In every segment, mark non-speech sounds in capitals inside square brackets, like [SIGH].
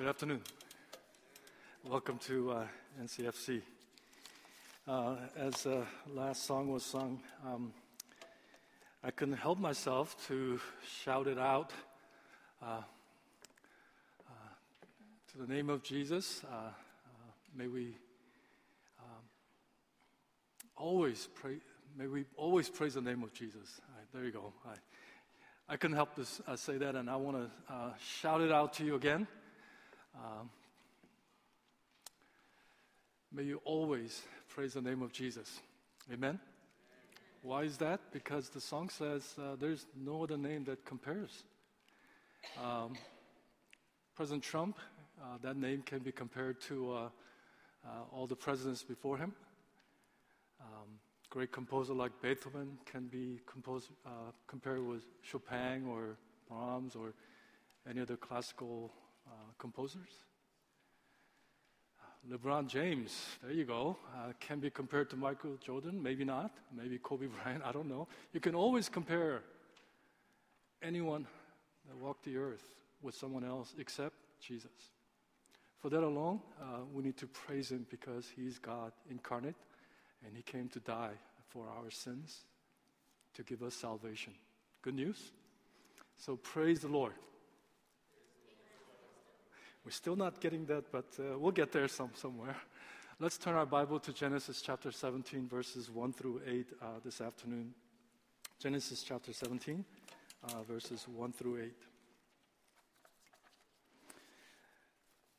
Good afternoon. Welcome to uh, NCFC. Uh, as the last song was sung, um, I couldn't help myself to shout it out uh, uh to the name of Jesus. Uh, uh, may we um, always pray. May we always praise the name of Jesus. Right, there you go. I, I couldn't help to say that, and I want to shout it out to you again. Um, may you always praise the name of Jesus. Amen? Why is that? Because the song says uh, there's no other name that compares. Um, President Trump, uh, that name can be compared to uh, uh all the presidents before him. Um, great composer like Beethoven can be composed, uh, compared with Chopin or Brahms or any other classical composers. Uh, LeBron James, there you go, uh, can be compared to Michael Jordan, maybe not, maybe Kobe [LAUGHS] Bryant, I don't know. You can always compare anyone that walked the earth with someone else except Jesus. For that alone, uh, we need to praise Him because He's God incarnate and He came to die for our sins to give us salvation. Good news? So praise the Lord. We're still not getting that, but uh, we'll get there some, somewhere. Let's turn our Bible to Genesis chapter 17, verses 1 through 8 uh, this afternoon. Genesis chapter 17, uh, verses 1 through 8.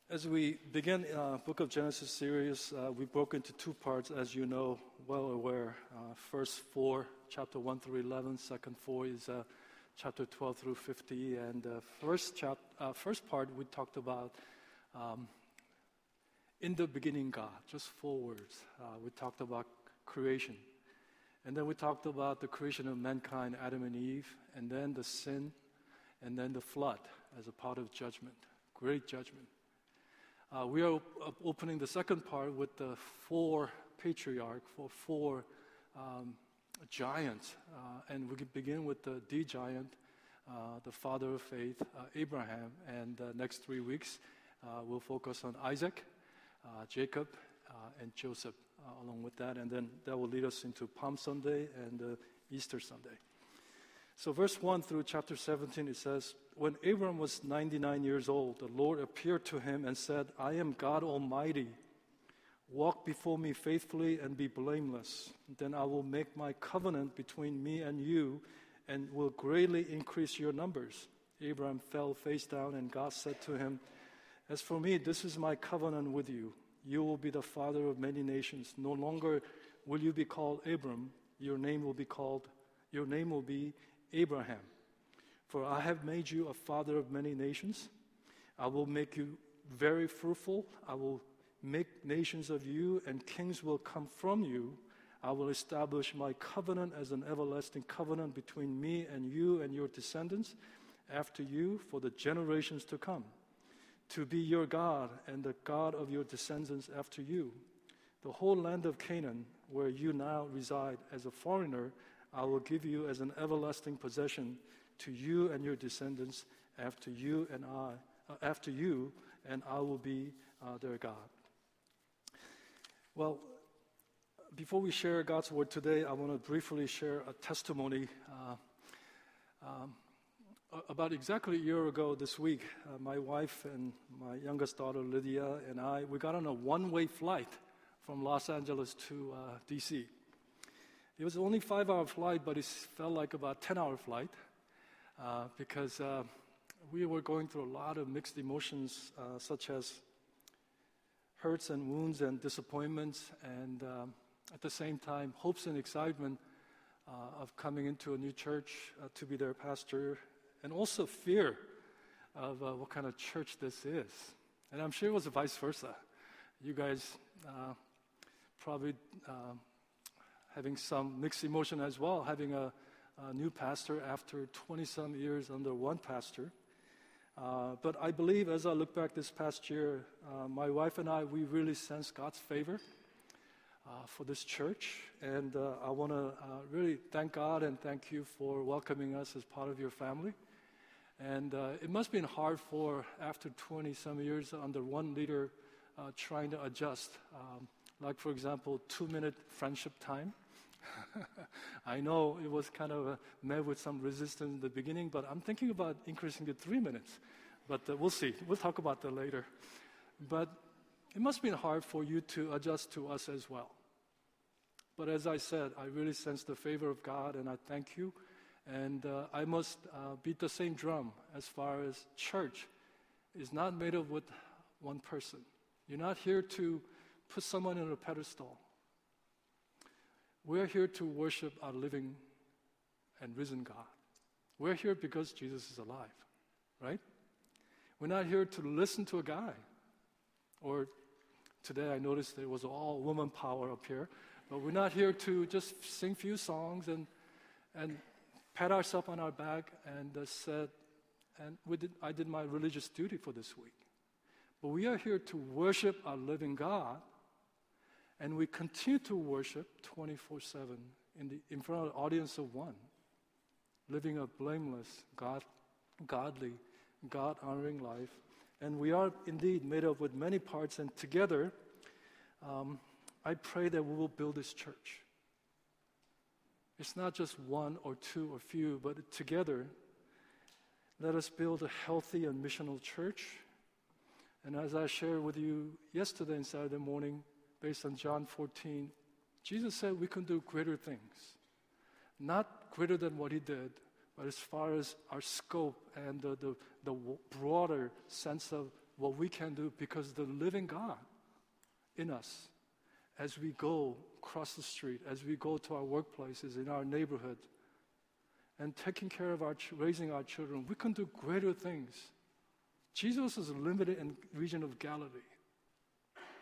As we begin uh, Book of Genesis series, uh, we broke into two parts, as you know, well aware. Uh, first four, chapter 1 through 11. Second four is uh, chapter 12 through 50. And the first, chap- uh, first part, we talked about um, in the beginning, God, just four words. Uh, we talked about creation. And then we talked about the creation of mankind, Adam and Eve, and then the sin, and then the flood as a part of judgment, great judgment. Uh, we are op- opening the second part with the four patriarch, for four um, giant. Uh, and we can begin with the D giant, uh, the father of faith, uh, Abraham. And the next three weeks, we'll focus on Isaac, Jacob, and Joseph along with that. And then that will lead us into Palm Sunday and Easter Sunday. So, verse 1 through chapter 17, it says, When Abram was 99 years old, the Lord appeared to him and said, I am God Almighty. Walk before me faithfully and be blameless. Then I will make my covenant between me and you and will greatly increase your numbers. Abraham fell face down, and God said to him, As for me, this is my covenant with you. You will be the father of many nations. No longer will you be called Abram, your name will be called, your name will be Abraham. For I have made you a father of many nations. I will make you very fruitful. I will make nations of you, and kings will come from you. I will establish my covenant as an everlasting covenant between me and you and your descendants after you for the generations to come, to be your God and the God of your descendants after you. The whole land of Canaan, where you now reside as a foreigner, I will give you as an everlasting possession to you and your descendants after you and I, uh, after you, and I will be uh, their God. Well, before we share God's word today, I want to briefly share a testimony. Uh, um, about exactly a year ago this week, uh, my wife and my youngest daughter Lydia and I, we got on a one-way flight from Los Angeles to uh, D.C. It was only five-hour flight, but it felt like about 10-hour flight uh, because uh, we were going through a lot of mixed emotions, uh, such as hurts and wounds and disappointments, and um, at the same time, hopes and excitement uh, of coming into a new church uh, to be their pastor, and also fear of uh, what kind of church this is. And I'm sure it was vice versa. You guys uh, probably um, having some mixed emotion as well, having a, a new pastor after 20 some years under one pastor. Uh, but I believe as I look back this past year, uh, my wife and I, we really sense God's favor uh, for this church. And uh, I want to uh, really thank God and thank you for welcoming us as part of your family. And it must have been hard for, after 20 some years under one leader, trying to adjust. Um, like, for example, two minute friendship time. [LAUGHS] I know it was kind of met with some resistance in the beginning, but I'm thinking about increasing to three minutes. But uh, we'll see. We'll talk about that later. But it must have been hard for you to adjust to us as well. But as I said, I really sense the favor of God, and I thank you. And uh, I must uh, beat the same drum as far as church is not made up with one person. You're not here to put someone on a pedestal. We're here to worship our living and risen God. We're here because Jesus is alive, right? We're not here to listen to a guy. Or today I noticed there was all woman power up here. But we're not here to just sing few songs and, and pat ourselves on our back and uh, said, and we did, I did my religious duty for this week. But we are here to worship our living God, and we continue to worship 24 7 in, the, in front of an audience of one, living a blameless, God, godly, God honoring life. And we are indeed made up with many parts, and together, um, I pray that we will build this church. It's not just one or two or few, but together, let us build a healthy and missional church. And as I shared with you yesterday and Saturday morning, based on John 14, Jesus said we can do greater things. Not greater than what he did, but as far as our scope and the, the, the broader sense of what we can do because the living God in us as we go across the street, as we go to our workplaces, in our neighborhood, and taking care of our, raising our children, we can do greater things. Jesus is limited in region of Galilee,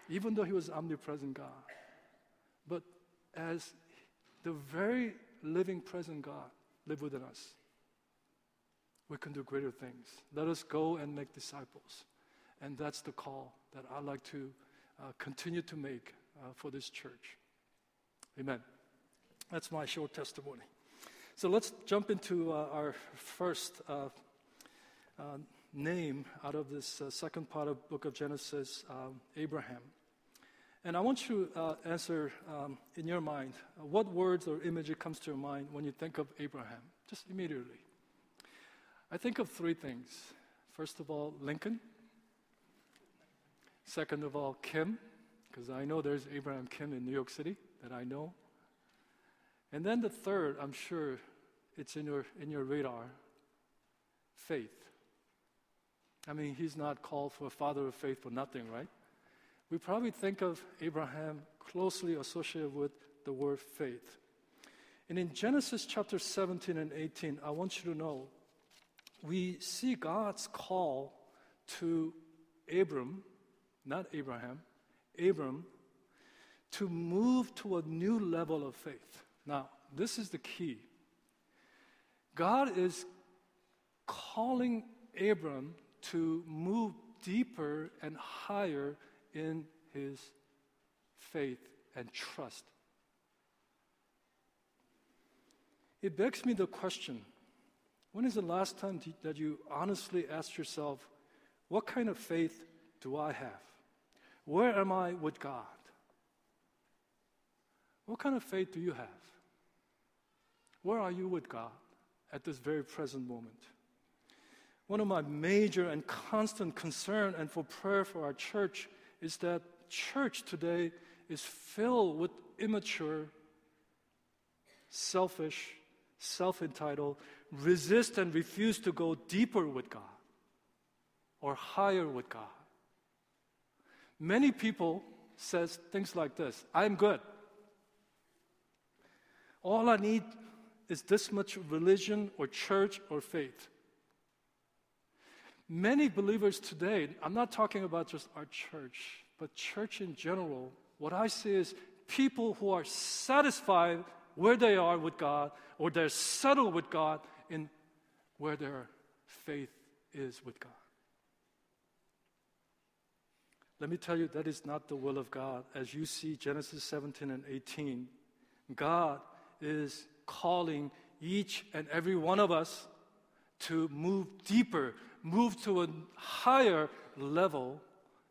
even though he was omnipresent God. But as the very living present God live within us, we can do greater things. Let us go and make disciples. And that's the call that I'd like to uh, continue to make uh, for this church. Amen. That's my short testimony. So let's jump into uh, our first uh, uh, name out of this uh, second part of book of Genesis, um, Abraham. And I want you to uh, answer um, in your mind uh, what words or image comes to your mind when you think of Abraham, just immediately. I think of three things. First of all, Lincoln. Second of all, Kim because I know there's Abraham Kim in New York City that I know. And then the third, I'm sure it's in your, in your radar faith. I mean, he's not called for a father of faith for nothing, right? We probably think of Abraham closely associated with the word faith. And in Genesis chapter 17 and 18, I want you to know we see God's call to Abram, not Abraham, Abram to move to a new level of faith. Now, this is the key. God is calling Abram to move deeper and higher in his faith and trust. It begs me the question when is the last time that you honestly asked yourself, what kind of faith do I have? Where am I with God? What kind of faith do you have? Where are you with God at this very present moment? One of my major and constant concern and for prayer for our church is that church today is filled with immature, selfish, self-entitled, resist and refuse to go deeper with God or higher with God. Many people says things like this, I'm good. All I need is this much religion or church or faith. Many believers today, I'm not talking about just our church, but church in general, what I see is people who are satisfied where they are with God or they're settled with God in where their faith is with God. Let me tell you, that is not the will of God. As you see Genesis 17 and 18, God is calling each and every one of us to move deeper, move to a higher level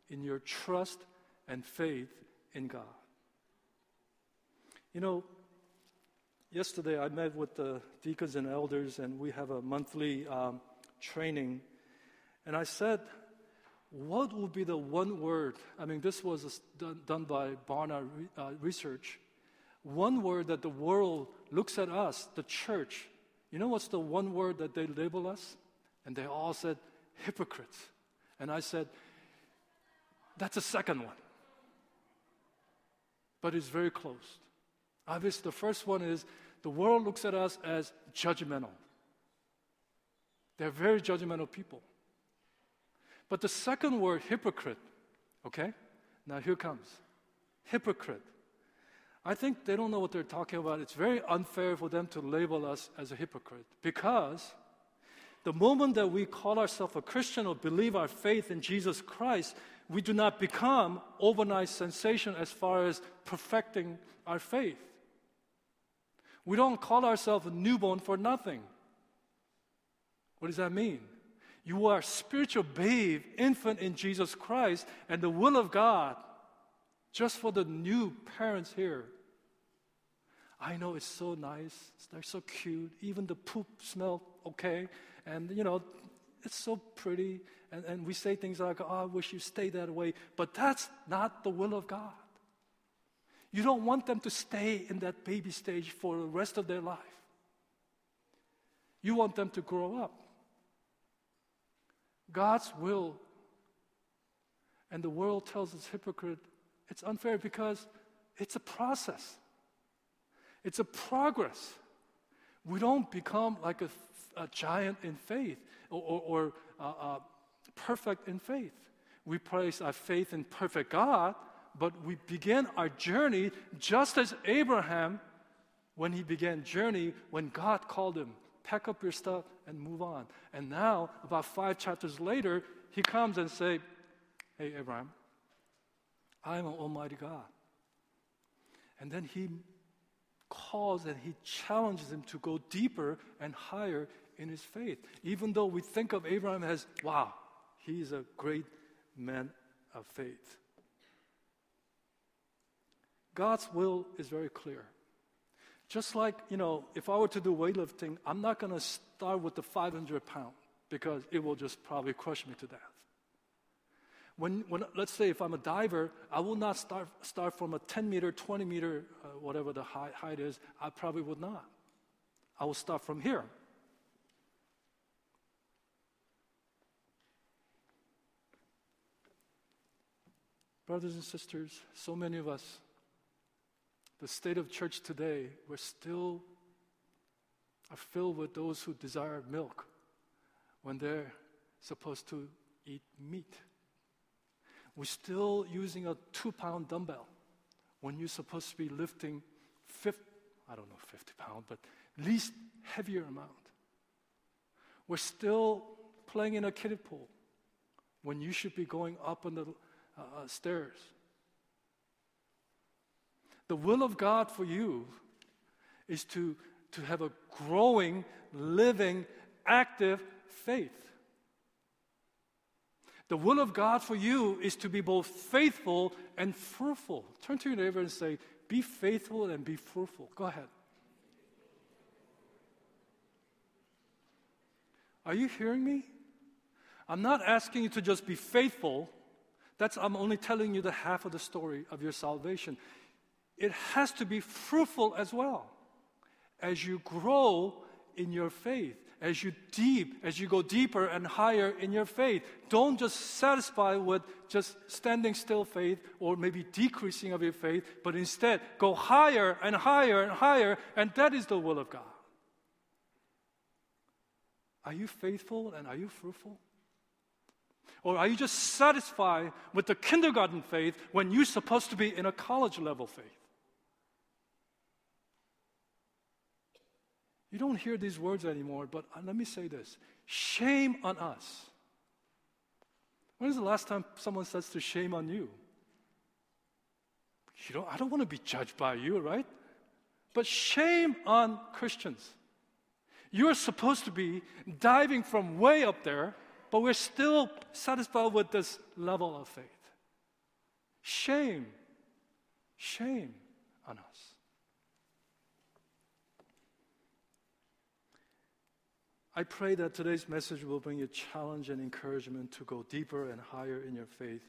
in your trust and faith in God. You know, yesterday I met with the deacons and elders, and we have a monthly um, training. And I said, what would be the one word? I mean, this was done, done by Barna uh, Research. One word that the world looks at us, the church. You know what's the one word that they label us? And they all said, hypocrites. And I said, that's a second one. But it's very close. Obviously, the first one is the world looks at us as judgmental. They're very judgmental people. But the second word, hypocrite, okay? Now here comes hypocrite. I think they don't know what they're talking about. It's very unfair for them to label us as a hypocrite because the moment that we call ourselves a Christian or believe our faith in Jesus Christ, we do not become overnight sensation as far as perfecting our faith. We don't call ourselves a newborn for nothing. What does that mean? You are a spiritual babe, infant in Jesus Christ, and the will of God, just for the new parents here. I know it's so nice, they're so cute, even the poop smell okay, and you know, it's so pretty, and, and we say things like, oh, I wish you stayed that way, but that's not the will of God. You don't want them to stay in that baby stage for the rest of their life. You want them to grow up. God's will. And the world tells us hypocrite, it's unfair because it's a process. It's a progress. We don't become like a, a giant in faith or, or, or uh, uh, perfect in faith. We place our faith in perfect God, but we begin our journey just as Abraham, when he began journey, when God called him, pack up your stuff and move on. And now, about five chapters later, he comes and say, "Hey, Abraham, I am an Almighty God." And then he calls and he challenges him to go deeper and higher in his faith. Even though we think of Abraham as, wow, he's a great man of faith. God's will is very clear. Just like, you know, if I were to do weightlifting, I'm not going to start with the 500 pound because it will just probably crush me to death. When, when, let's say if I'm a diver, I will not start, start from a 10 meter, 20 meter, uh, whatever the height, height is. I probably would not. I will start from here. Brothers and sisters, so many of us the state of church today, we're still are filled with those who desire milk when they're supposed to eat meat. We're still using a two pound dumbbell when you're supposed to be lifting 50, I don't know, 50 pounds, but least heavier amount. We're still playing in a kiddie pool when you should be going up on the uh, stairs. The will of God for you is to, to have a growing, living, active faith. The will of God for you is to be both faithful and fruitful. Turn to your neighbor and say, Be faithful and be fruitful. Go ahead. Are you hearing me? I'm not asking you to just be faithful. That's I'm only telling you the half of the story of your salvation it has to be fruitful as well. As you grow in your faith, as you deep, as you go deeper and higher in your faith, don't just satisfy with just standing still faith or maybe decreasing of your faith, but instead go higher and higher and higher, and that is the will of God. Are you faithful and are you fruitful? Or are you just satisfied with the kindergarten faith when you're supposed to be in a college level faith? You don't hear these words anymore, but uh, let me say this shame on us. When is the last time someone says to shame on you? You don't, I don't want to be judged by you, right? But shame on Christians. You're supposed to be diving from way up there, but we're still satisfied with this level of faith. Shame. Shame on us. I pray that today's message will bring you challenge and encouragement to go deeper and higher in your faith.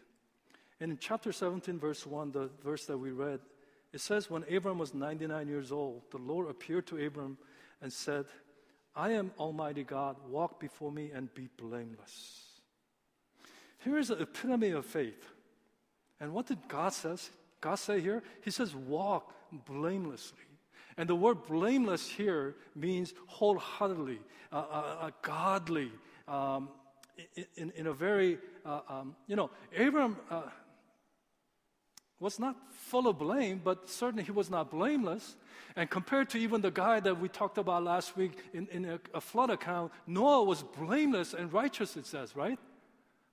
And in chapter 17, verse 1, the verse that we read, it says, When Abram was 99 years old, the Lord appeared to Abram and said, I am Almighty God, walk before me and be blameless. Here is the epitome of faith. And what did God says? God say here? He says, walk blamelessly. And the word blameless here means wholeheartedly, uh, uh, uh, godly, um, in, in, a very, uh, um, you know, Abram uh, was not full of blame, but certainly he was not blameless. And compared to even the guy that we talked about last week in, in a, a flood account, Noah was blameless and righteous, it says, right?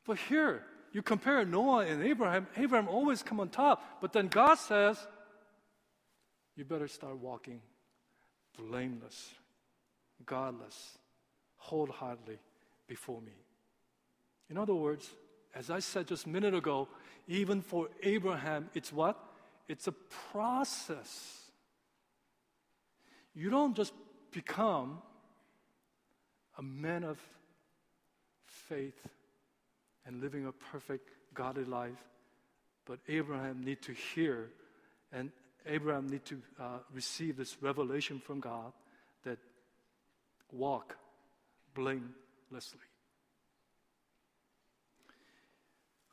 But here, you compare Noah and Abraham, Abraham always come on top. But then God says, you better start walking blameless, godless, wholeheartedly before me. In other words, as I said just a minute ago, even for Abraham, it's what? It's a process. You don't just become a man of faith and living a perfect godly life, but Abraham need to hear and Abraham need to uh, receive this revelation from God that walk blamelessly.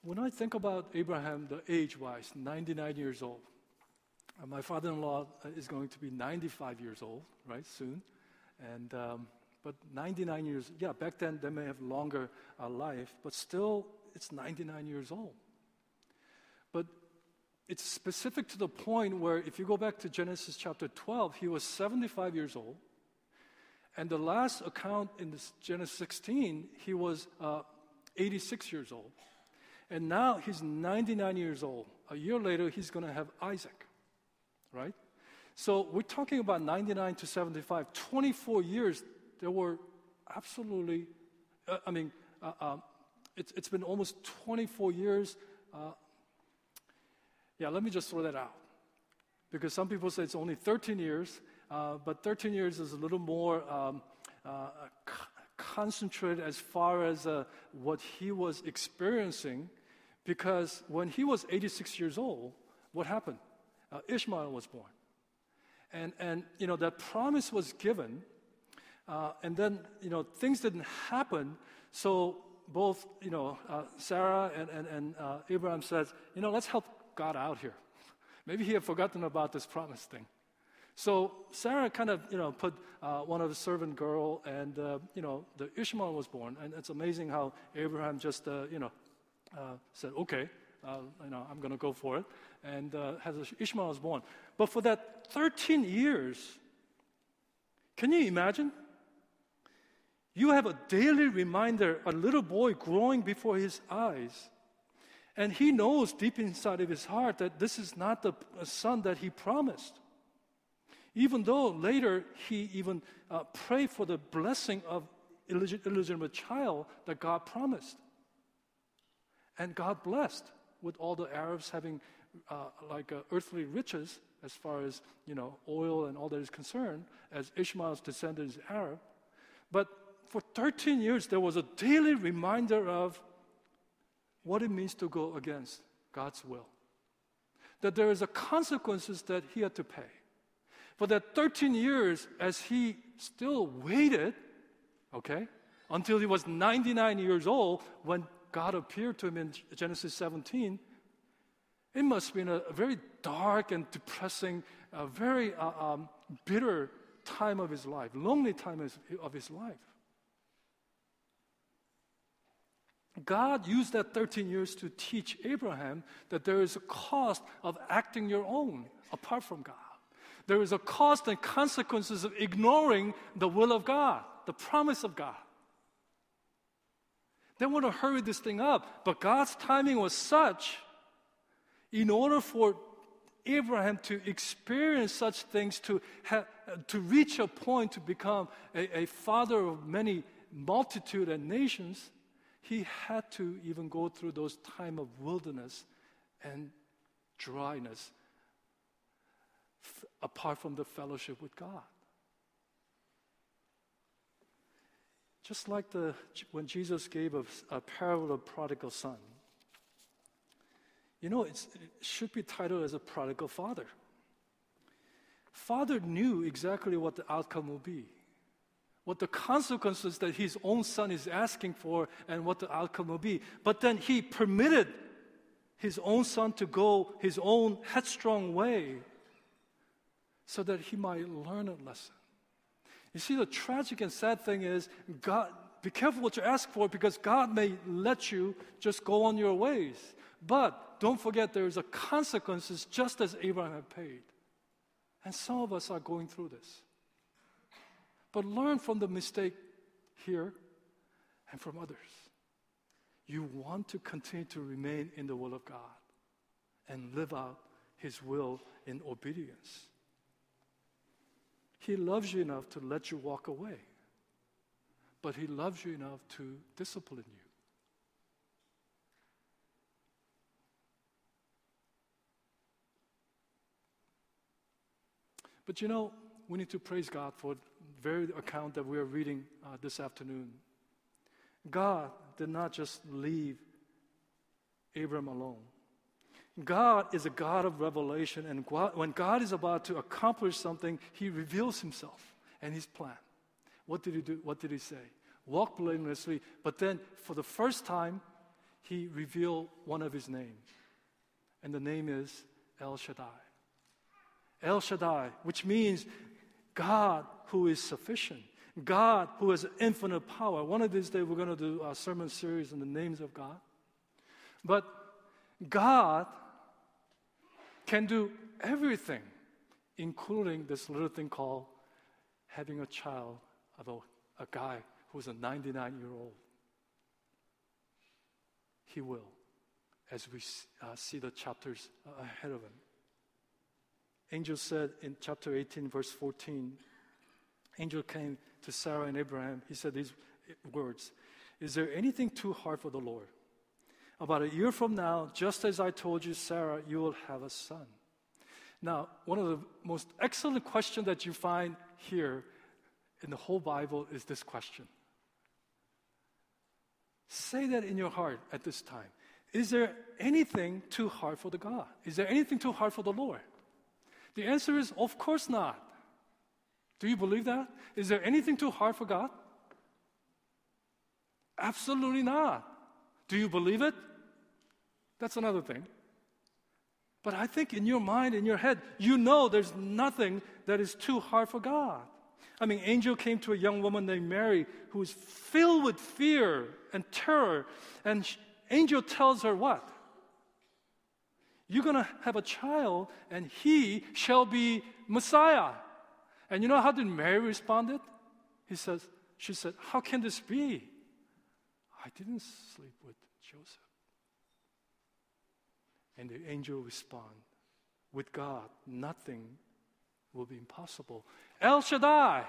When I think about Abraham, the age wise, 99 years old, uh, my father in law uh, is going to be 95 years old, right, soon. And, um, but 99 years, yeah, back then they may have longer uh, life, but still it's 99 years old. But it's specific to the point where if you go back to Genesis chapter 12, he was 75 years old. And the last account in Genesis 16, he was uh, 86 years old. And now he's 99 years old. A year later, he's going to have Isaac, right? So we're talking about 99 to 75, 24 years. There were absolutely, uh, I mean, uh, uh, it's, it's been almost 24 years. Uh, yeah, let me just throw that out. Because some people say it's only 13 years, uh, but 13 years is a little more um, uh, concentrated as far as uh, what he was experiencing, because when he was 86 years old, what happened? Uh, Ishmael was born. And, and, you know, that promise was given, uh, and then, you know, things didn't happen, so both, you know, uh, Sarah and, and, and uh, Abraham says, you know, let's help God out here. [LAUGHS] Maybe he had forgotten about this promise thing. So Sarah kind of, you know, put uh, one of the servant girl, and uh, you know, the Ishmael was born. And it's amazing how Abraham just, uh, you know, uh, said, "Okay, uh, you know, I'm going to go for it," and uh, has Ishmael was born. But for that 13 years, can you imagine? You have a daily reminder, a little boy growing before his eyes. And he knows deep inside of his heart that this is not the son that he promised. Even though later he even uh, prayed for the blessing of illegitimate child that God promised. And God blessed with all the Arabs having uh, like uh, earthly riches as far as you know oil and all that is concerned, as Ishmael's descendant is Arab. But for 13 years, there was a daily reminder of what it means to go against God's will. That there is a consequences that he had to pay. For that 13 years, as he still waited, okay, until he was 99 years old, when God appeared to him in Genesis 17, it must have been a, very dark and depressing, a very uh, um, bitter time of his life, lonely time of his life. God used that 13 years to teach Abraham that there is a cost of acting your own apart from God. There is a cost and consequences of ignoring the will of God, the promise of God. They want to hurry this thing up, but God's timing was such in order for Abraham to experience such things, to, ha- to reach a point to become a, a father of many multitude and nations, he had to even go through those time of wilderness and dryness apart from the fellowship with God. Just like the, when Jesus gave a, a parable of prodigal son, you know, it should be titled as a prodigal father. Father knew exactly what the outcome will be, what the consequences that his own son is asking for, and what the outcome will be. But then he permitted his own son to go his own headstrong way so that he might learn a lesson. You see, the tragic and sad thing is, God, be careful what you ask for because God may let you just go on your ways. But don't forget there's a consequences just as Abraham had paid. And some of us are going through this. But learn from the mistake here and from others. You want to continue to remain in the will of God and live out His will in obedience. He loves you enough to let you walk away, but He loves you enough to discipline you. But you know, we need to praise God for the very account that we are reading uh, this afternoon. God did not just leave Abram alone. God is a God of revelation, and when God is about to accomplish something, He reveals Himself and His plan. What did He do? What did He say? Walk blamelessly. But then, for the first time, He revealed one of His names, and the name is El Shaddai. El Shaddai, which means God who is sufficient. God who has infinite power. One of these days, we're going to do a sermon series on the names of God. But God can do everything, including this little thing called having a child of a, a guy who's a 99 year old. He will, as we uh, see the chapters ahead of him. Angel said in chapter 18, verse 14, angel came to Sarah and Abraham. He said these words Is there anything too hard for the Lord? About a year from now, just as I told you, Sarah, you will have a son. Now, one of the most excellent questions that you find here in the whole Bible is this question. Say that in your heart at this time. Is there anything too hard for the God? Is there anything too hard for the Lord? The answer is, of course not. Do you believe that? Is there anything too hard for God? Absolutely not. Do you believe it? That's another thing. But I think in your mind, in your head, you know there's nothing that is too hard for God. I mean, angel came to a young woman named Mary who was filled with fear and terror, and angel tells her what? You're going to have a child, and he shall be Messiah. And you know how did Mary responded? He says, she said, How can this be? I didn't sleep with Joseph. And the angel respond, with God, nothing will be impossible. El Shaddai,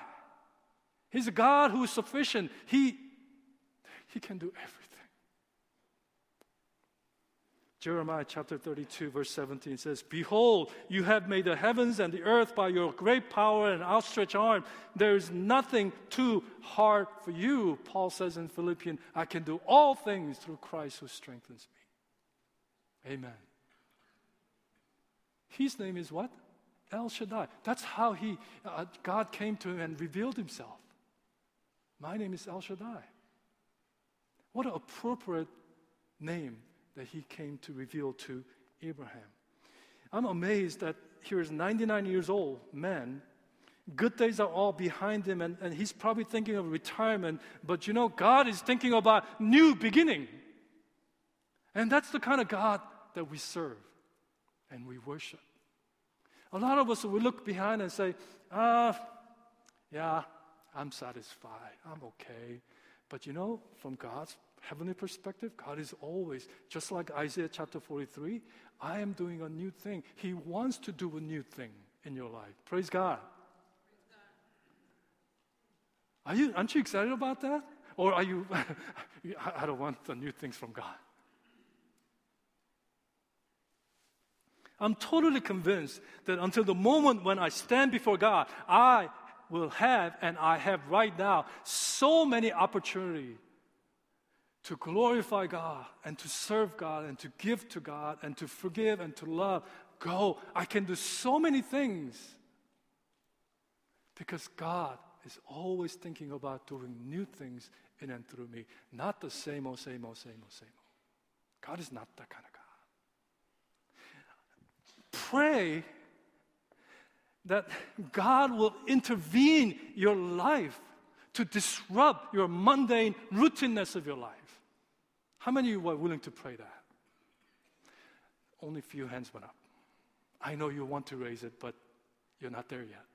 He's a God who is sufficient. He, he can do everything. Jeremiah chapter 32, verse 17 says, Behold, you have made the heavens and the earth by your great power and outstretched arm. There is nothing too hard for you. Paul says in Philippians, I can do all things through Christ who strengthens me. Amen. His name is what? El Shaddai. That's how he, uh, God came to him and revealed himself. My name is El Shaddai. What an appropriate name that he came to reveal to Abraham. I'm amazed that here is 99 years old man. Good days are all behind him, and, and he's probably thinking of retirement. But you know, God is thinking about new beginning. And that's the kind of God that we serve and we worship. A lot of us, we look behind and say, ah, yeah, I'm satisfied. I'm okay. But you know, from God's heavenly perspective, God is always, just like Isaiah chapter 43, I am doing a new thing. He wants to do a new thing in your life. Praise God. Are you, aren't you excited about that? Or are you, [LAUGHS] I don't want the new things from God? I'm totally convinced that until the moment when I stand before God, I will have, and I have right now, so many opportunities to glorify God and to serve God and to give to God and to forgive and to love. Go. I can do so many things because God is always thinking about doing new things in and through me, not the same old, same old, same old, same old. God is not that kind of God. Pray that God will intervene your life to disrupt your mundane routineness of your life. How many of you are willing to pray that? Only a few hands went up. I know you want to raise it, but you're not there yet.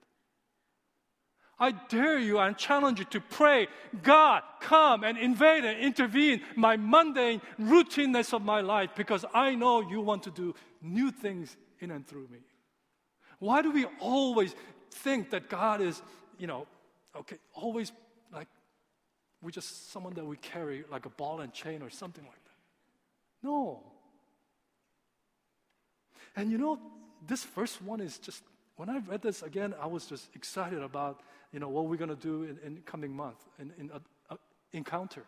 I dare you and challenge you to pray, God, come and invade and intervene my mundane routineness of my life because I know you want to do new things in and through me. Why do we always think that God is, you know, okay, always like we're just someone that we carry like a ball and chain or something like that? No. And you know, this first one is just, when I read this again, I was just excited about, you know, what we're going to do in, in coming month, in, in a, a encounter,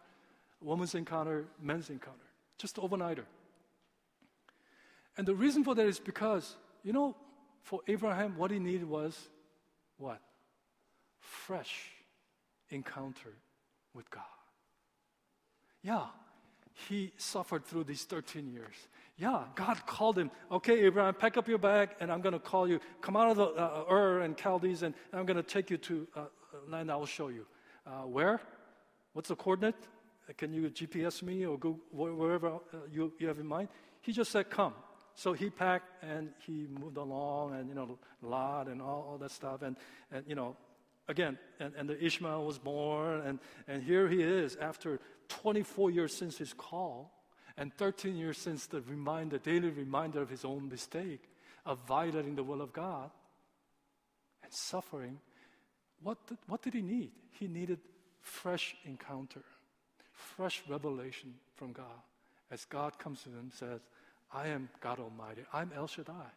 women's encounter, men's encounter, just overnighter. And the reason for that is because, you know, for Abraham, what he needed was what? Fresh encounter with God. Yeah, he suffered through these 13 years. Yeah, God called him, okay, Abraham, pack up your bag, and I'm going to call you. Come out of the uh, Ur and Chaldees, and I'm going to take you to uh, land I will show you. Uh, where? What's the coordinate? Can you GPS me or go wherever uh, you, you have in mind? He just said, come so he packed and he moved along and, you know, Lot and all, all that stuff. And, and, you know, again, and, and the Ishmael was born. And, and here he is after 24 years since his call and 13 years since the reminder, daily reminder of his own mistake of violating the will of God and suffering. What did, what did he need? He needed fresh encounter, fresh revelation from God. As God comes to him and says, I am God Almighty. I'm El Shaddai.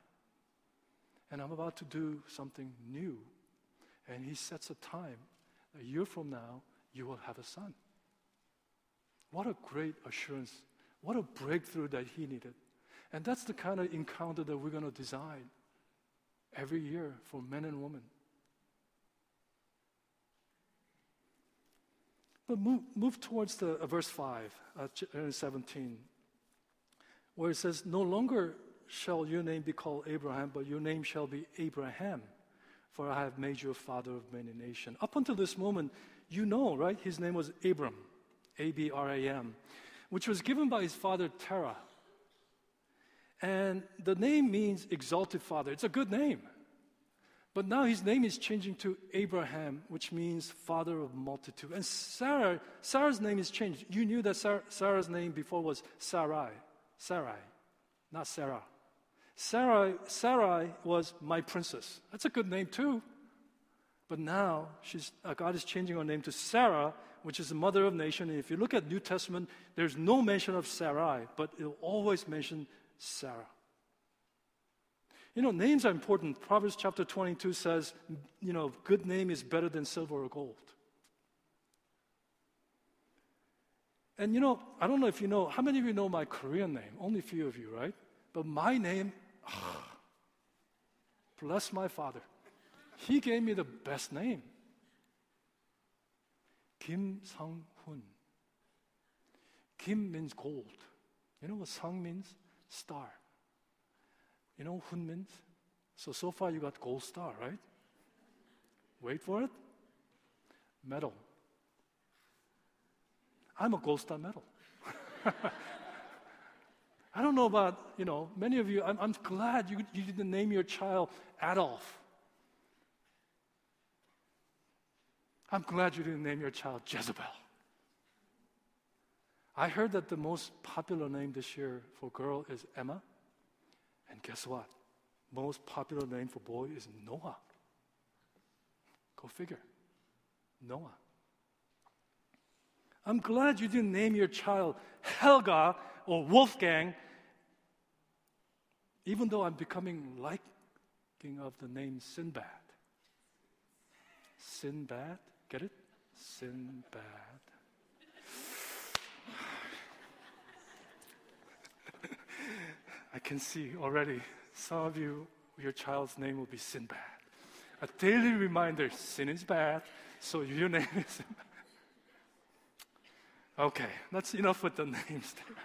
And I'm about to do something new. And he sets a time. A year from now, you will have a son. What a great assurance. What a breakthrough that he needed. And that's the kind of encounter that we're going to design every year for men and women. But move, move towards the uh, verse 5, uh, uh 17 where it says, No longer shall your name be called Abraham, but your name shall be Abraham, for I have made you a father of many nations. Up until this moment, you know, right? His name was Abram, A B R A M, which was given by his father Terah. And the name means exalted father. It's a good name. But now his name is changing to Abraham, which means father of multitude. And Sarah, Sarah's name is changed. You knew that Sarah, Sarah's name before was Sarai. Sarai, not Sarah. Sarai, Sarai was my princess. That's a good name too. But now uh, God is changing her name to Sarah, which is the mother of nation. And if you look at New Testament, there's no mention of Sarai, but it'll always mention Sarah. You know, names are important. Proverbs chapter 22 says, you know, good name is better than silver or gold. And you know, I don't know if you know, how many of you know my Korean name? Only a few of you, right? But my name, oh, [SIGHS] bless my father. He gave me the best name. Kim Sang Hun. Kim means gold. You know what Sang means? Star. You know Hun means? So, so far you got gold star, right? Wait for it. Medal. I'm a gold star medal. [LAUGHS] I don't know about, you know, many of you, I'm, I'm glad you, you didn't name your child Adolf. I'm glad you didn't name your child Jezebel. I heard that the most popular name this year for girl is Emma. And guess what? Most popular name for boy is Noah. Go figure. Noah. I'm glad you didn't name your child Helga or Wolfgang, even though I'm becoming liking of the name Sinbad. Sinbad, get it? Sinbad. [SIGHS] I can see already some of you, your child's name will be Sinbad. A daily reminder sin is bad, so your [LAUGHS] name is Okay, that's enough with the [LAUGHS] names there.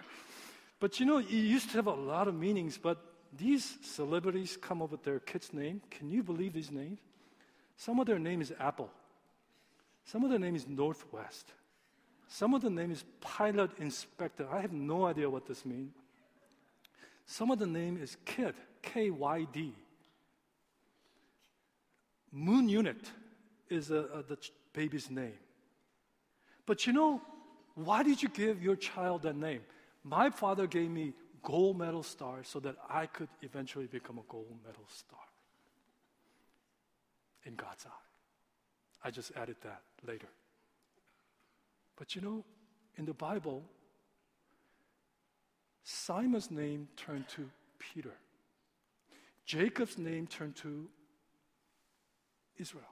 But you know, it used to have a lot of meanings, but these celebrities come up with their kid's name. Can you believe these names? Some of their name is Apple. Some of their name is Northwest. Some of the name is Pilot Inspector. I have no idea what this means. Some of the name is Kid, K Y D. Moon Unit is a, a, the baby's name. But you know, why did you give your child that name? My father gave me gold medal star so that I could eventually become a gold medal star in God's eye. I just added that later. But you know, in the Bible, Simon's name turned to Peter. Jacob's name turned to Israel.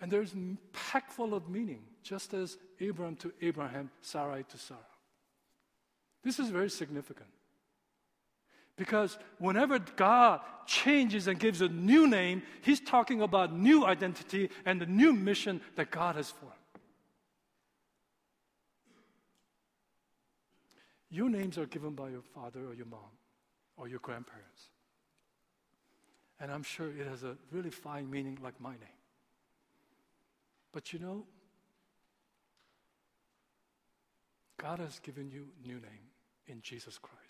And there's packed full of meaning, just as Abram to Abraham, Sarai to Sarah. This is very significant. Because whenever God changes and gives a new name, He's talking about new identity and the new mission that God has for him. Your names are given by your father or your mom or your grandparents. And I'm sure it has a really fine meaning like my name. But you know, God has given you new name in Jesus Christ.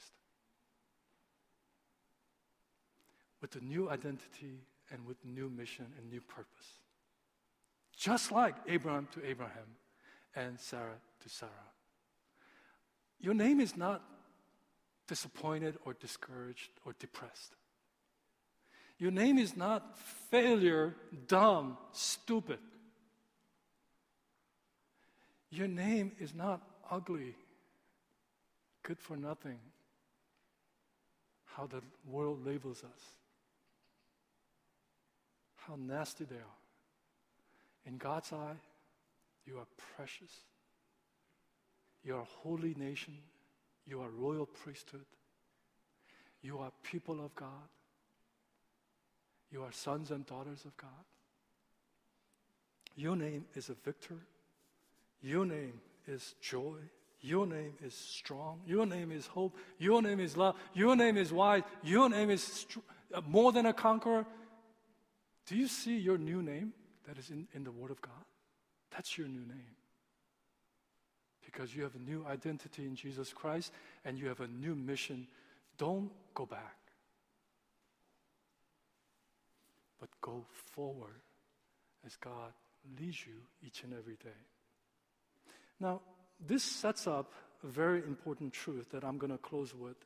With a new identity and with new mission and new purpose. Just like Abram to Abraham and Sarai to Sarah. Your name is not disappointed or discouraged or depressed. Your name is not failure, dumb, stupid. Your name is not ugly, good for nothing, how the world labels us, how nasty they are. In God's eye, you are precious. You are a holy nation. You are royal priesthood. You are people of God. You are sons and daughters of God. Your name is a victor. Your name is joy. Your name is strong. Your name is hope. Your name is love. Your name is wise. Your name is str- uh, more than a conqueror. Do you see your new name that is in, in the Word of God? That's your new name. Because you have a new identity in Jesus Christ and you have a new mission. Don't go back, but go forward as God leads you each and every day. Now, this sets up a very important truth that I'm going to close with.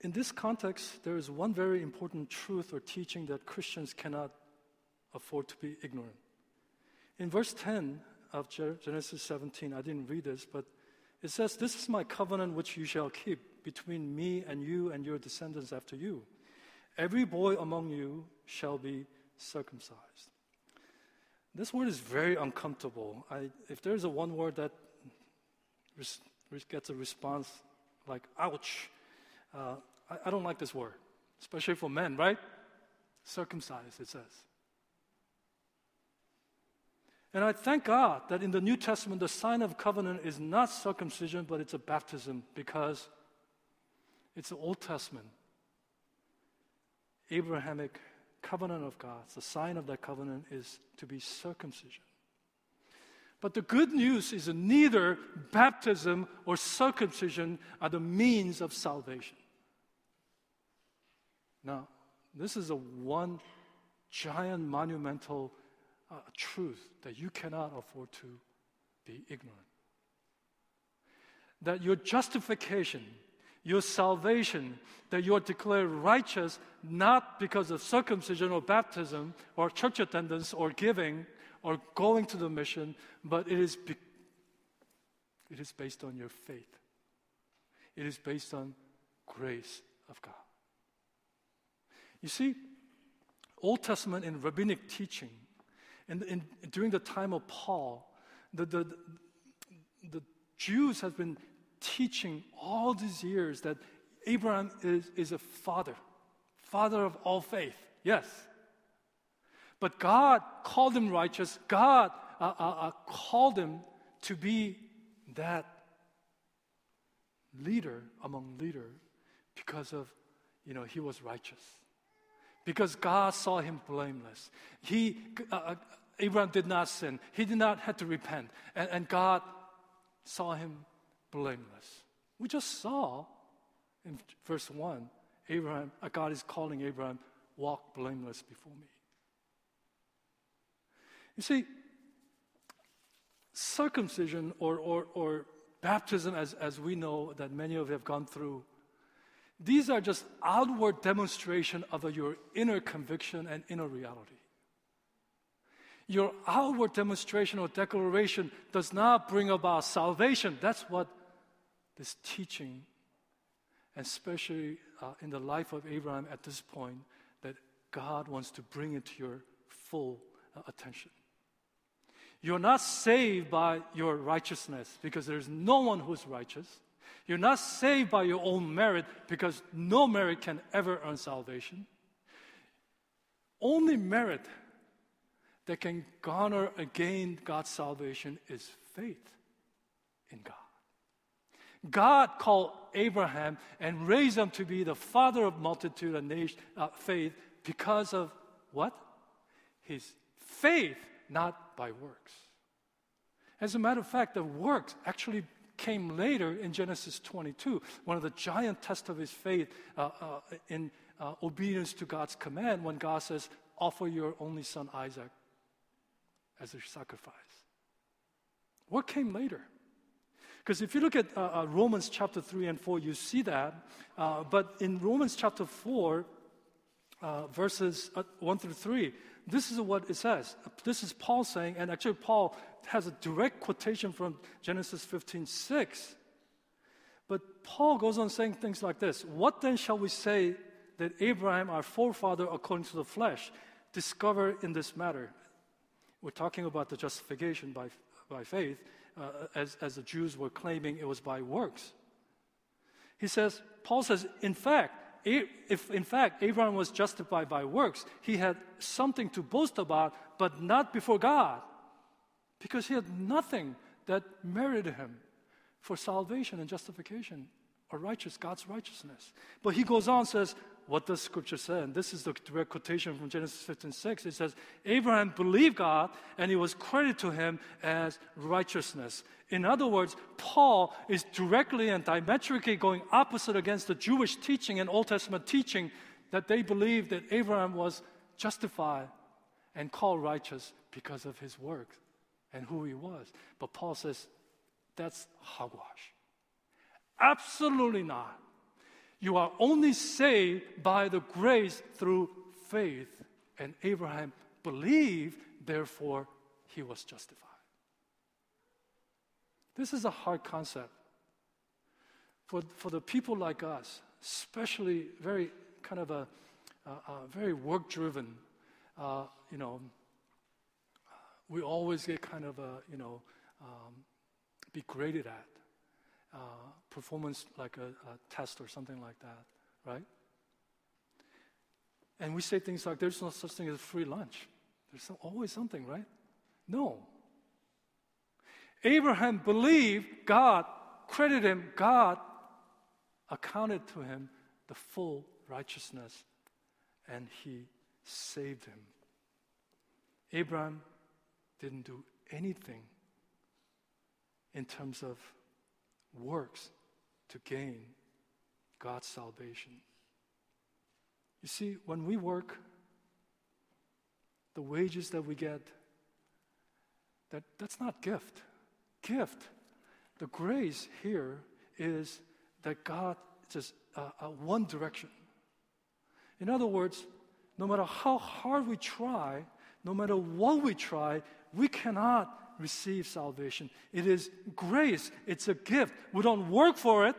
In this context, there is one very important truth or teaching that Christians cannot afford to be ignorant. In verse 10 of Genesis 17, I didn't read this, but it says, This is my covenant which you shall keep between me and you and your descendants after you. Every boy among you shall be circumcised. This word is very uncomfortable. I, if there's a one word that res, gets a response like ouch, uh, I, I don't like this word, especially for men, right? Circumcised, it says. And I thank God that in the New Testament, the sign of covenant is not circumcision, but it's a baptism because it's the Old Testament, Abrahamic covenant of God, the sign of that covenant is to be circumcision. But the good news is neither baptism or circumcision are the means of salvation. Now, this is a one giant monumental uh, truth that you cannot afford to be ignorant. That your justification, your salvation, that you are declared righteous not because of circumcision or baptism or church attendance or giving or going to the mission, but it is, be- it is based on your faith. It is based on grace of God. You see, Old Testament and rabbinic teaching, and, during the time of Paul, the, the, the Jews have been teaching all these years that Abraham is, is a father, father of all faith. Yes. But God called him righteous. God uh, uh, uh, called him to be that leader among leaders because of, you know, he was righteous. Because God saw him blameless. He, uh, uh, Abraham did not sin. He did not have to repent. And, and God saw him blameless. We just saw in verse 1, Abraham, uh, God is calling Abraham, walk blameless before me. You see, circumcision or, or, or baptism, as, as we know that many of you have gone through, these are just outward demonstration of your inner conviction and inner reality. Your outward demonstration or declaration does not bring about salvation. That's what this teaching, especially uh, in the life of Abraham at this point, that God wants to bring it to your full uh, attention. You're not saved by your righteousness because there's no one who's righteous. You're not saved by your own merit because no merit can ever earn salvation. Only merit that can garner again God's salvation is faith in God. God called Abraham and raised him to be the father of multitude and nation, uh, faith because of what? His faith, not by works. As a matter of fact, the works actually came later in Genesis 22, one of the giant tests of his faith uh, uh, in uh, obedience to God's command when God says, Offer your only son Isaac as a sacrifice. What came later? Because if you look at uh, uh, Romans chapter 3 and 4, you see that. Uh, but in Romans chapter 4, uh, verses uh, 1 through 3, this is what it says. This is Paul saying, and actually, Paul has a direct quotation from Genesis 15 6. But Paul goes on saying things like this What then shall we say that Abraham, our forefather according to the flesh, discovered in this matter? We're talking about the justification by, by faith, uh, as, as the Jews were claiming it was by works. He says, Paul says, in fact, if in fact Abraham was justified by works, he had something to boast about, but not before God, because he had nothing that merited him for salvation and justification or righteous, God's righteousness. But he goes on says, what does scripture say? And this is the direct quotation from Genesis 15 6. It says, Abraham believed God and it was credited to him as righteousness. In other words, Paul is directly and diametrically going opposite against the Jewish teaching and Old Testament teaching that they believed that Abraham was justified and called righteous because of his work and who he was. But Paul says, that's hogwash. Absolutely not. You are only saved by the grace through faith. And Abraham believed, therefore, he was justified. This is a hard concept. For, for the people like us, especially very kind of a, a, a very work driven, uh, you know, we always get kind of a, you know, um, be graded at uh, performance like a, a test or something like that, right? And we say things like, there's no such thing as free lunch. There's always something, right? No. Abraham believed God, credited him, God accounted to him the full righteousness, and he saved him. Abraham didn't do anything in terms of works to gain God's salvation. You see, when we work, the wages that we get, that, that's not gift. gift. The grace here is that God just uh, uh, one direction. In other words, no matter how hard we try, no matter what we try, we cannot receive salvation. It is grace, it's a gift. We don't work for it,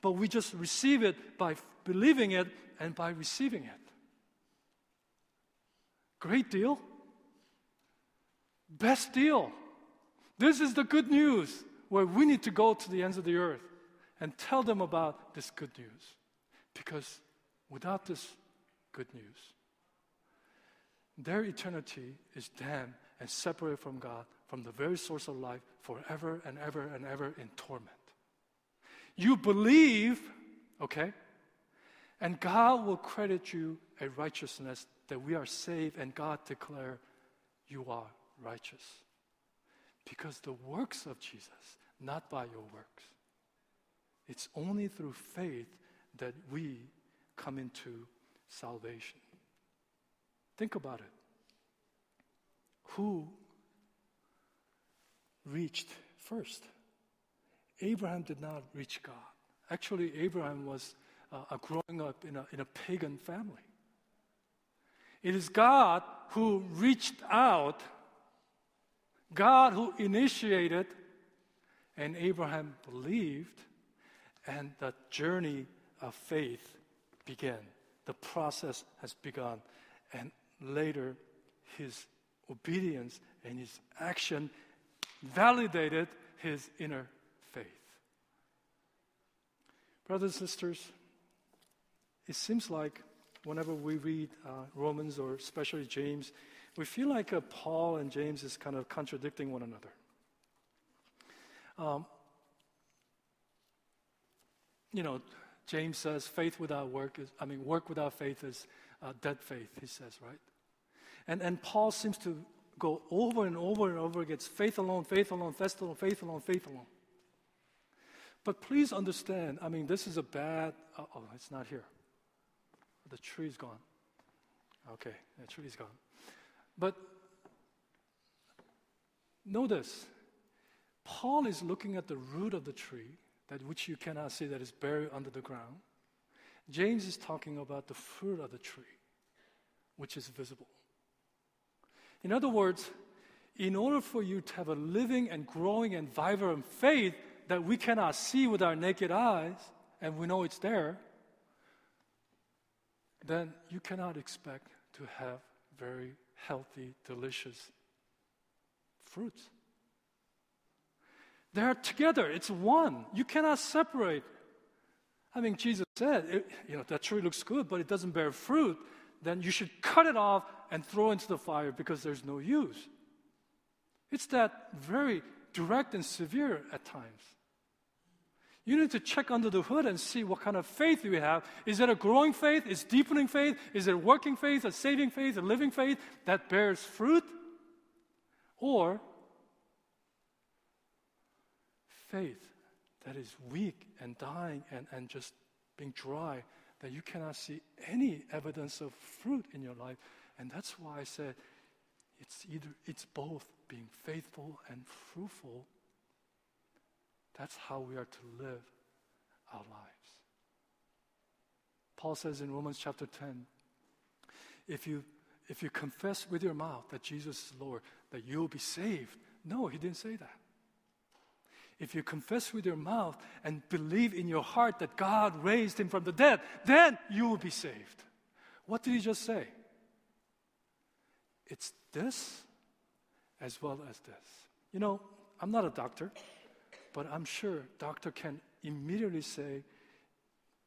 but we just receive it by believing it and by receiving it. Great deal. Best deal. This is the good news where we need to go to the ends of the earth and tell them about this good news. Because without this good news, their eternity is damned and separated from God, from the very source of life, forever and ever and ever in torment. You believe, okay, and God will credit you a righteousness that we are saved and God declare you are righteous. Because the works of Jesus, not by your works. It's only through faith that we come into salvation. Think about it. Who reached first? Abraham did not reach God. Actually, Abraham was uh, growing up in a, in a pagan family. It is God who reached out, God who initiated, and Abraham believed, and the journey of faith began. The process has begun. And later, his obedience and his action validated his inner faith. Brothers and sisters, it seems like whenever we read uh, Romans or especially James, we feel like uh, Paul and James is kind of contradicting one another. Um, you know, James says faith without work is, I mean, work without faith is uh, dead faith, he says, right? And, and Paul seems to go over and over and over again It's faith alone, faith alone, faith alone, faith alone, faith alone. But please understand, I mean, this is a bad, oh, it's not here. The tree's gone. Okay, the tree's gone. But notice, Paul is looking at the root of the tree, that which you cannot see, that is buried under the ground. James is talking about the fruit of the tree, which is visible. In other words, in order for you to have a living and growing and vibrant faith that we cannot see with our naked eyes, and we know it's there, then you cannot expect to have very healthy, delicious fruits. They are together, it's one. You cannot separate. I mean, Jesus said, it, you know, that tree looks good, but it doesn't bear fruit, then you should cut it off and throw into the fire because there's no use. It's that very direct and severe at times. You need to check under the hood and see what kind of faith you have. Is it a growing faith? Is deepening faith? Is it a working faith, a saving faith, a living faith that bears fruit? Or faith that is weak and dying and, and just being dry, that you cannot see any evidence of fruit in your life. And that's why I said it's either it's both being faithful and fruitful that's how we are to live our lives. Paul says in Romans chapter 10 if you, if you confess with your mouth that Jesus is Lord, that you'll be saved. No, he didn't say that. If you confess with your mouth and believe in your heart that God raised him from the dead, then you will be saved. What did he just say? It's this as well as this. You know, I'm not a doctor. But I'm sure doctor can immediately say,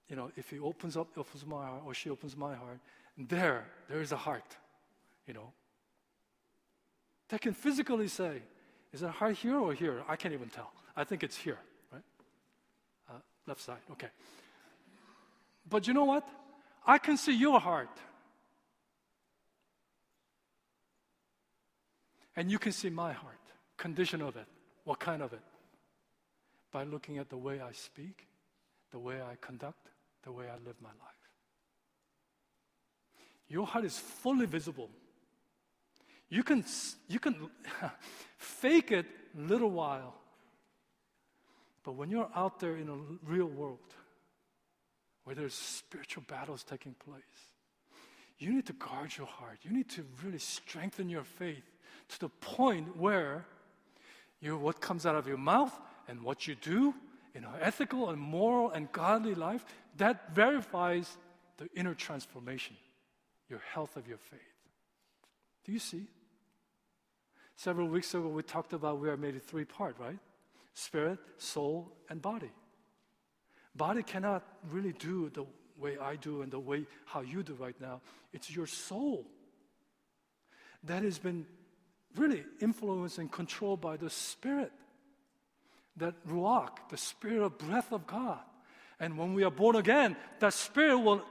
you know, if he opens up, opens my heart, or she opens my heart, there, there is a heart, you know. They can physically say, is it a heart here or here? I can't even tell. I think it's here, right? Uh, left side, okay. But you know what? I can see your heart. And you can see my heart, condition of it, what kind of it by looking at the way I speak, the way I conduct, the way I live my life. Your heart is fully visible. You can, you can [LAUGHS] fake it little while, But when you're out there in a real world, where there's spiritual battles taking place, you need to guard your heart. You need to really strengthen your faith to the point where you, what comes out of your mouth and what you do in an ethical and moral and godly life, that verifies the inner transformation, your health of your faith. Do you see? Several weeks ago, we talked about we are made of three part, right? Spirit, soul, and body. Body cannot really do the way I do and the way how you do right now. It's your soul that has been really influenced and controlled by the Spirit. That Ruach, the Spirit of breath of God. And when we are born again, that Spirit will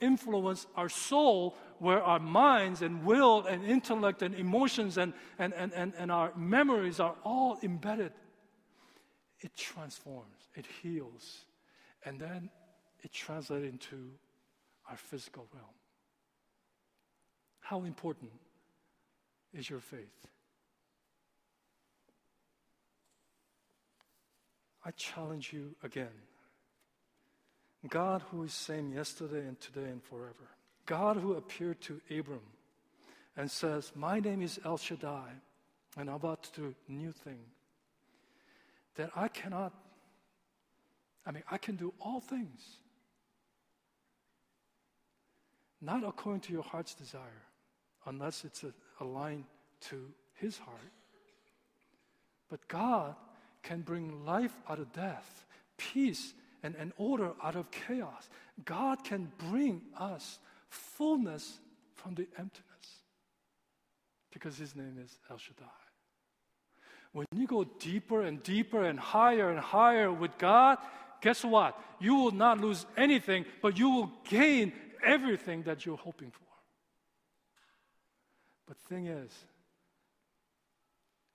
influence our soul where our minds and will and intellect and emotions and, and, and, and, and our memories are all embedded. It transforms, it heals, and then it translates into our physical realm. How important is your faith? I challenge you again. God who is same yesterday and today and forever. God who appeared to Abram and says, My name is El Shaddai, and I'm about to do new thing. That I cannot, I mean, I can do all things. Not according to your heart's desire, unless it's a, aligned to his heart. But God can bring life out of death, peace and, and order out of chaos. God can bring us fullness from the emptiness because his name is El Shaddai. When you go deeper and deeper and higher and higher with God, guess what? You will not lose anything, but you will gain everything that you're hoping for. But thing is,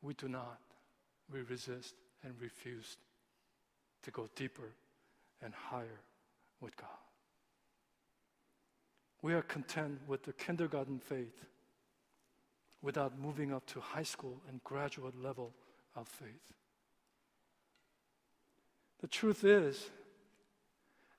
we do not. We resist and refuse to go deeper and higher with God. We are content with the kindergarten faith without moving up to high school and graduate level of faith. The truth is,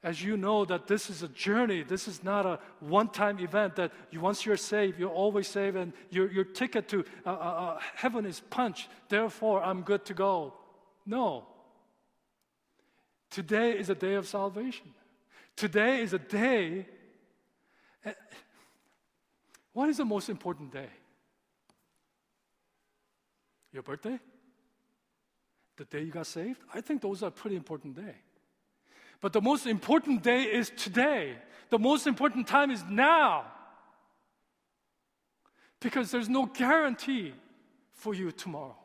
as you know that this is a journey, this is not a one time event that you, once you're saved, you're always saved, and your, your ticket to uh, uh, uh, heaven is punched, therefore I'm good to go. No. Today is a day of salvation. Today is a day. Eh, what is the most important day? Your birthday? The day you got saved? I think those are pretty important day. But the most important day is today. The most important time is now. Because there's no guarantee for you tomorrow,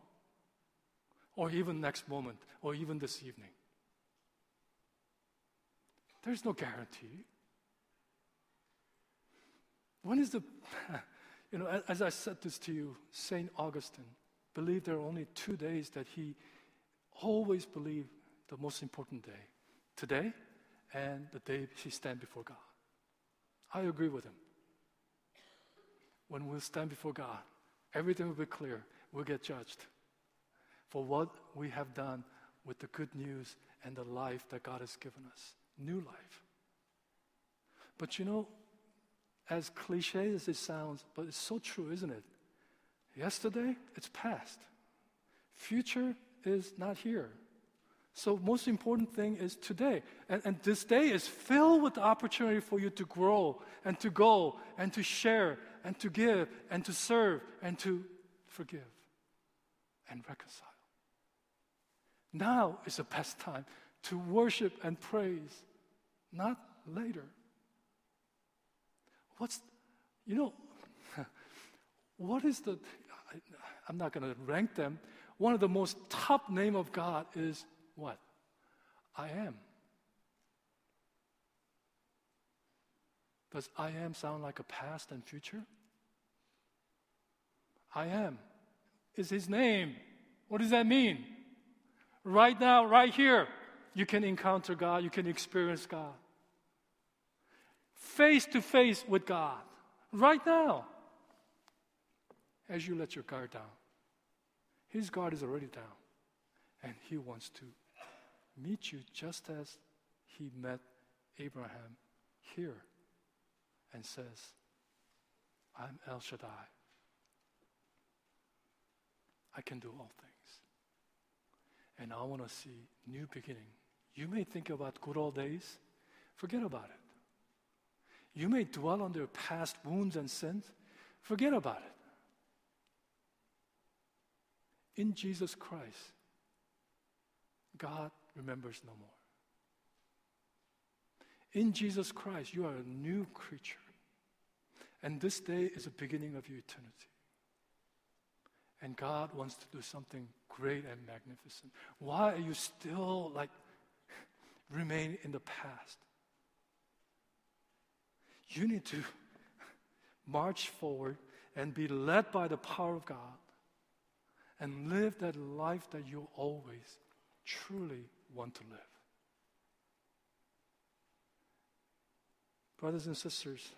or even next moment, or even this evening. There's no guarantee. When is the, [LAUGHS] you know, as I said this to you, St. Augustine believed there are only two days that he always believe the most important day today and the day she stand before God. I agree with him. When we stand before God, everything will be clear. We'll get judged for what we have done with the good news and the life that God has given us new life. But you know, as cliche as it sounds, but it's so true, isn't it? Yesterday, it's past. Future is not here. So most important thing is today. And, and this day is filled with opportunity for you to grow and to go and to share and to give and to serve and to forgive and reconcile. Now is the best time to worship and praise, not later. What's, you know, [LAUGHS] what is the, I, I'm not going to rank them. One of the most top name of God is what? I am. Does I am sound like a past and future? I am is his name. What does that mean? Right now, right here, you can encounter God, you can experience God. Face to face with God, right now, as you let your guard down. His guard is already down, and he wants to meet you just as he met Abraham here and says, I'm El Shaddai. I can do all things. And I want to see new beginning. You may think about good old days. Forget about it. You may dwell on their past wounds and sins. Forget about it. In Jesus Christ, God remembers no more. In Jesus Christ, you are a new creature. And this day is the beginning of your eternity. And God wants to do something great and magnificent. Why are you still like remain in the past? You need to [LAUGHS] march forward and be led by the power of God and live that life that you always truly want to live. Brothers and sisters,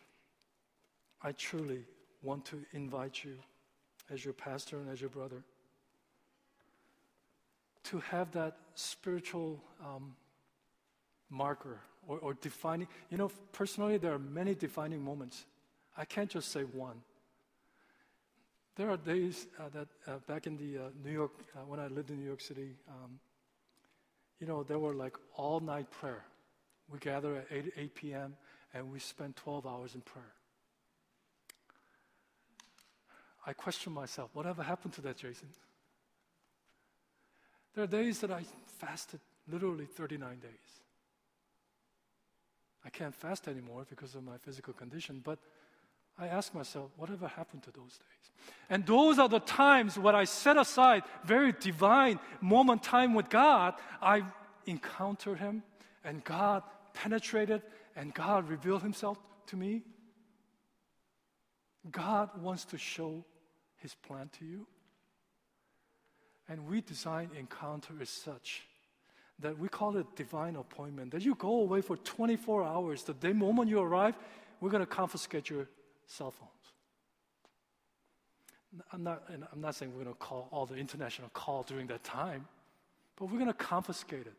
I truly want to invite you, as your pastor and as your brother, to have that spiritual um, marker or, or defining. You know, personally, there are many defining moments. I can't just say one. There are days uh, that uh, back in the uh, New York, uh, when I lived in New York City, um, you know, there were like all night prayer. We gather at 8, 8 p.m. and we spend 12 hours in prayer. I question myself, whatever happened to that, Jason? There are days that I fasted literally 39 days. I can't fast anymore because of my physical condition, but I ask myself, whatever happened to those days? And those are the times when I set aside very divine moment time with God, I encountered Him, and God penetrated, and God revealed Himself to me. God wants to show His plan to you. And we design encounter as such that we call it divine appointment. That you go away for 24 hours. The day moment you arrive, we're going to confiscate your cell phones. I'm not, I'm not saying we're going to call all the international call during that time, but we're going to confiscate it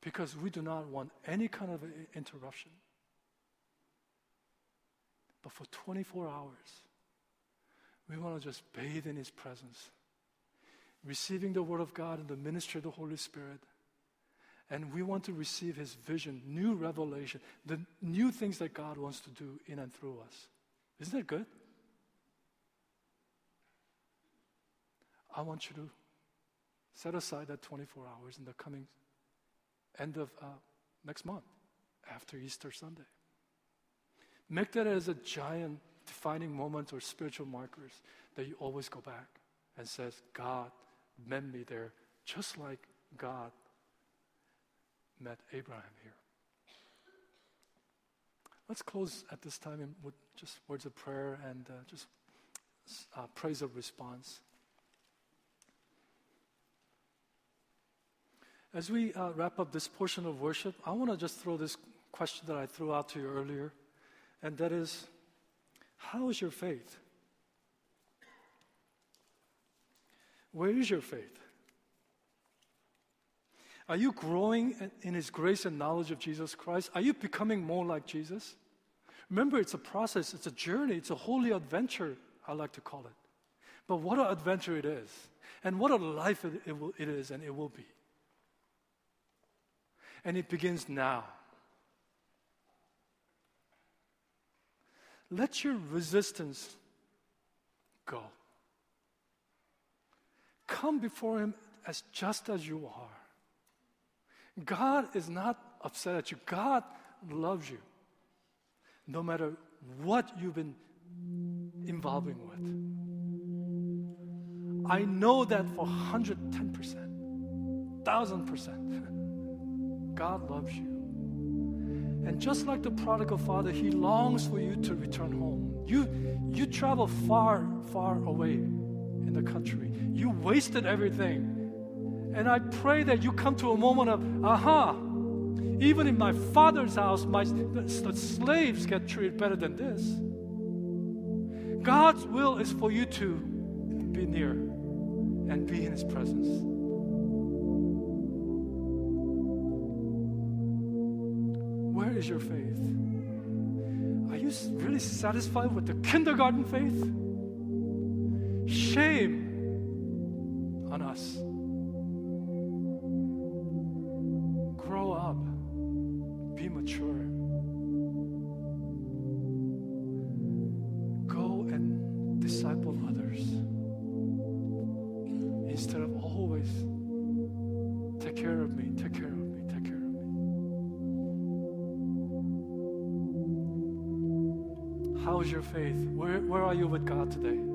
because we do not want any kind of interruption. But for 24 hours, we want to just bathe in His presence, receiving the Word of God and the ministry of the Holy Spirit. And we want to receive His vision, new revelation, the new things that God wants to do in and through us. Isn't that good? I want you to set aside that 24 hours in the coming end of uh, next month, after Easter Sunday. Make that as a giant defining moment or spiritual markers that you always go back and says, God met me there, just like God met Abraham here. Let's close at this time with just words of prayer and uh, just uh, praise of response. As we uh, wrap up this portion of worship, I want to just throw this question that I threw out to you earlier, and that is how is your faith? Where is your faith? Are you growing in His grace and knowledge of Jesus Christ? Are you becoming more like Jesus? Remember, it's a process, it's a journey, it's a holy adventure, I like to call it. But what an adventure it is, and what a life it, it, will, it is and it will be. And it begins now. Let your resistance go. Come before Him as just as you are. God is not upset at you. God loves you. No matter what you've been involving with. I know that for 110%, 1000%, [LAUGHS] God loves you. And just like the prodigal father, he longs for you to return home. You, you travel far, far away in the country. You wasted everything and I pray that you come to a moment of, aha, even in my father's house, my, the slaves get treated better than this. God's will is for you to be near and be in his presence. Where is your faith? Are you really satisfied with the kindergarten faith? Shame on us. You with God today?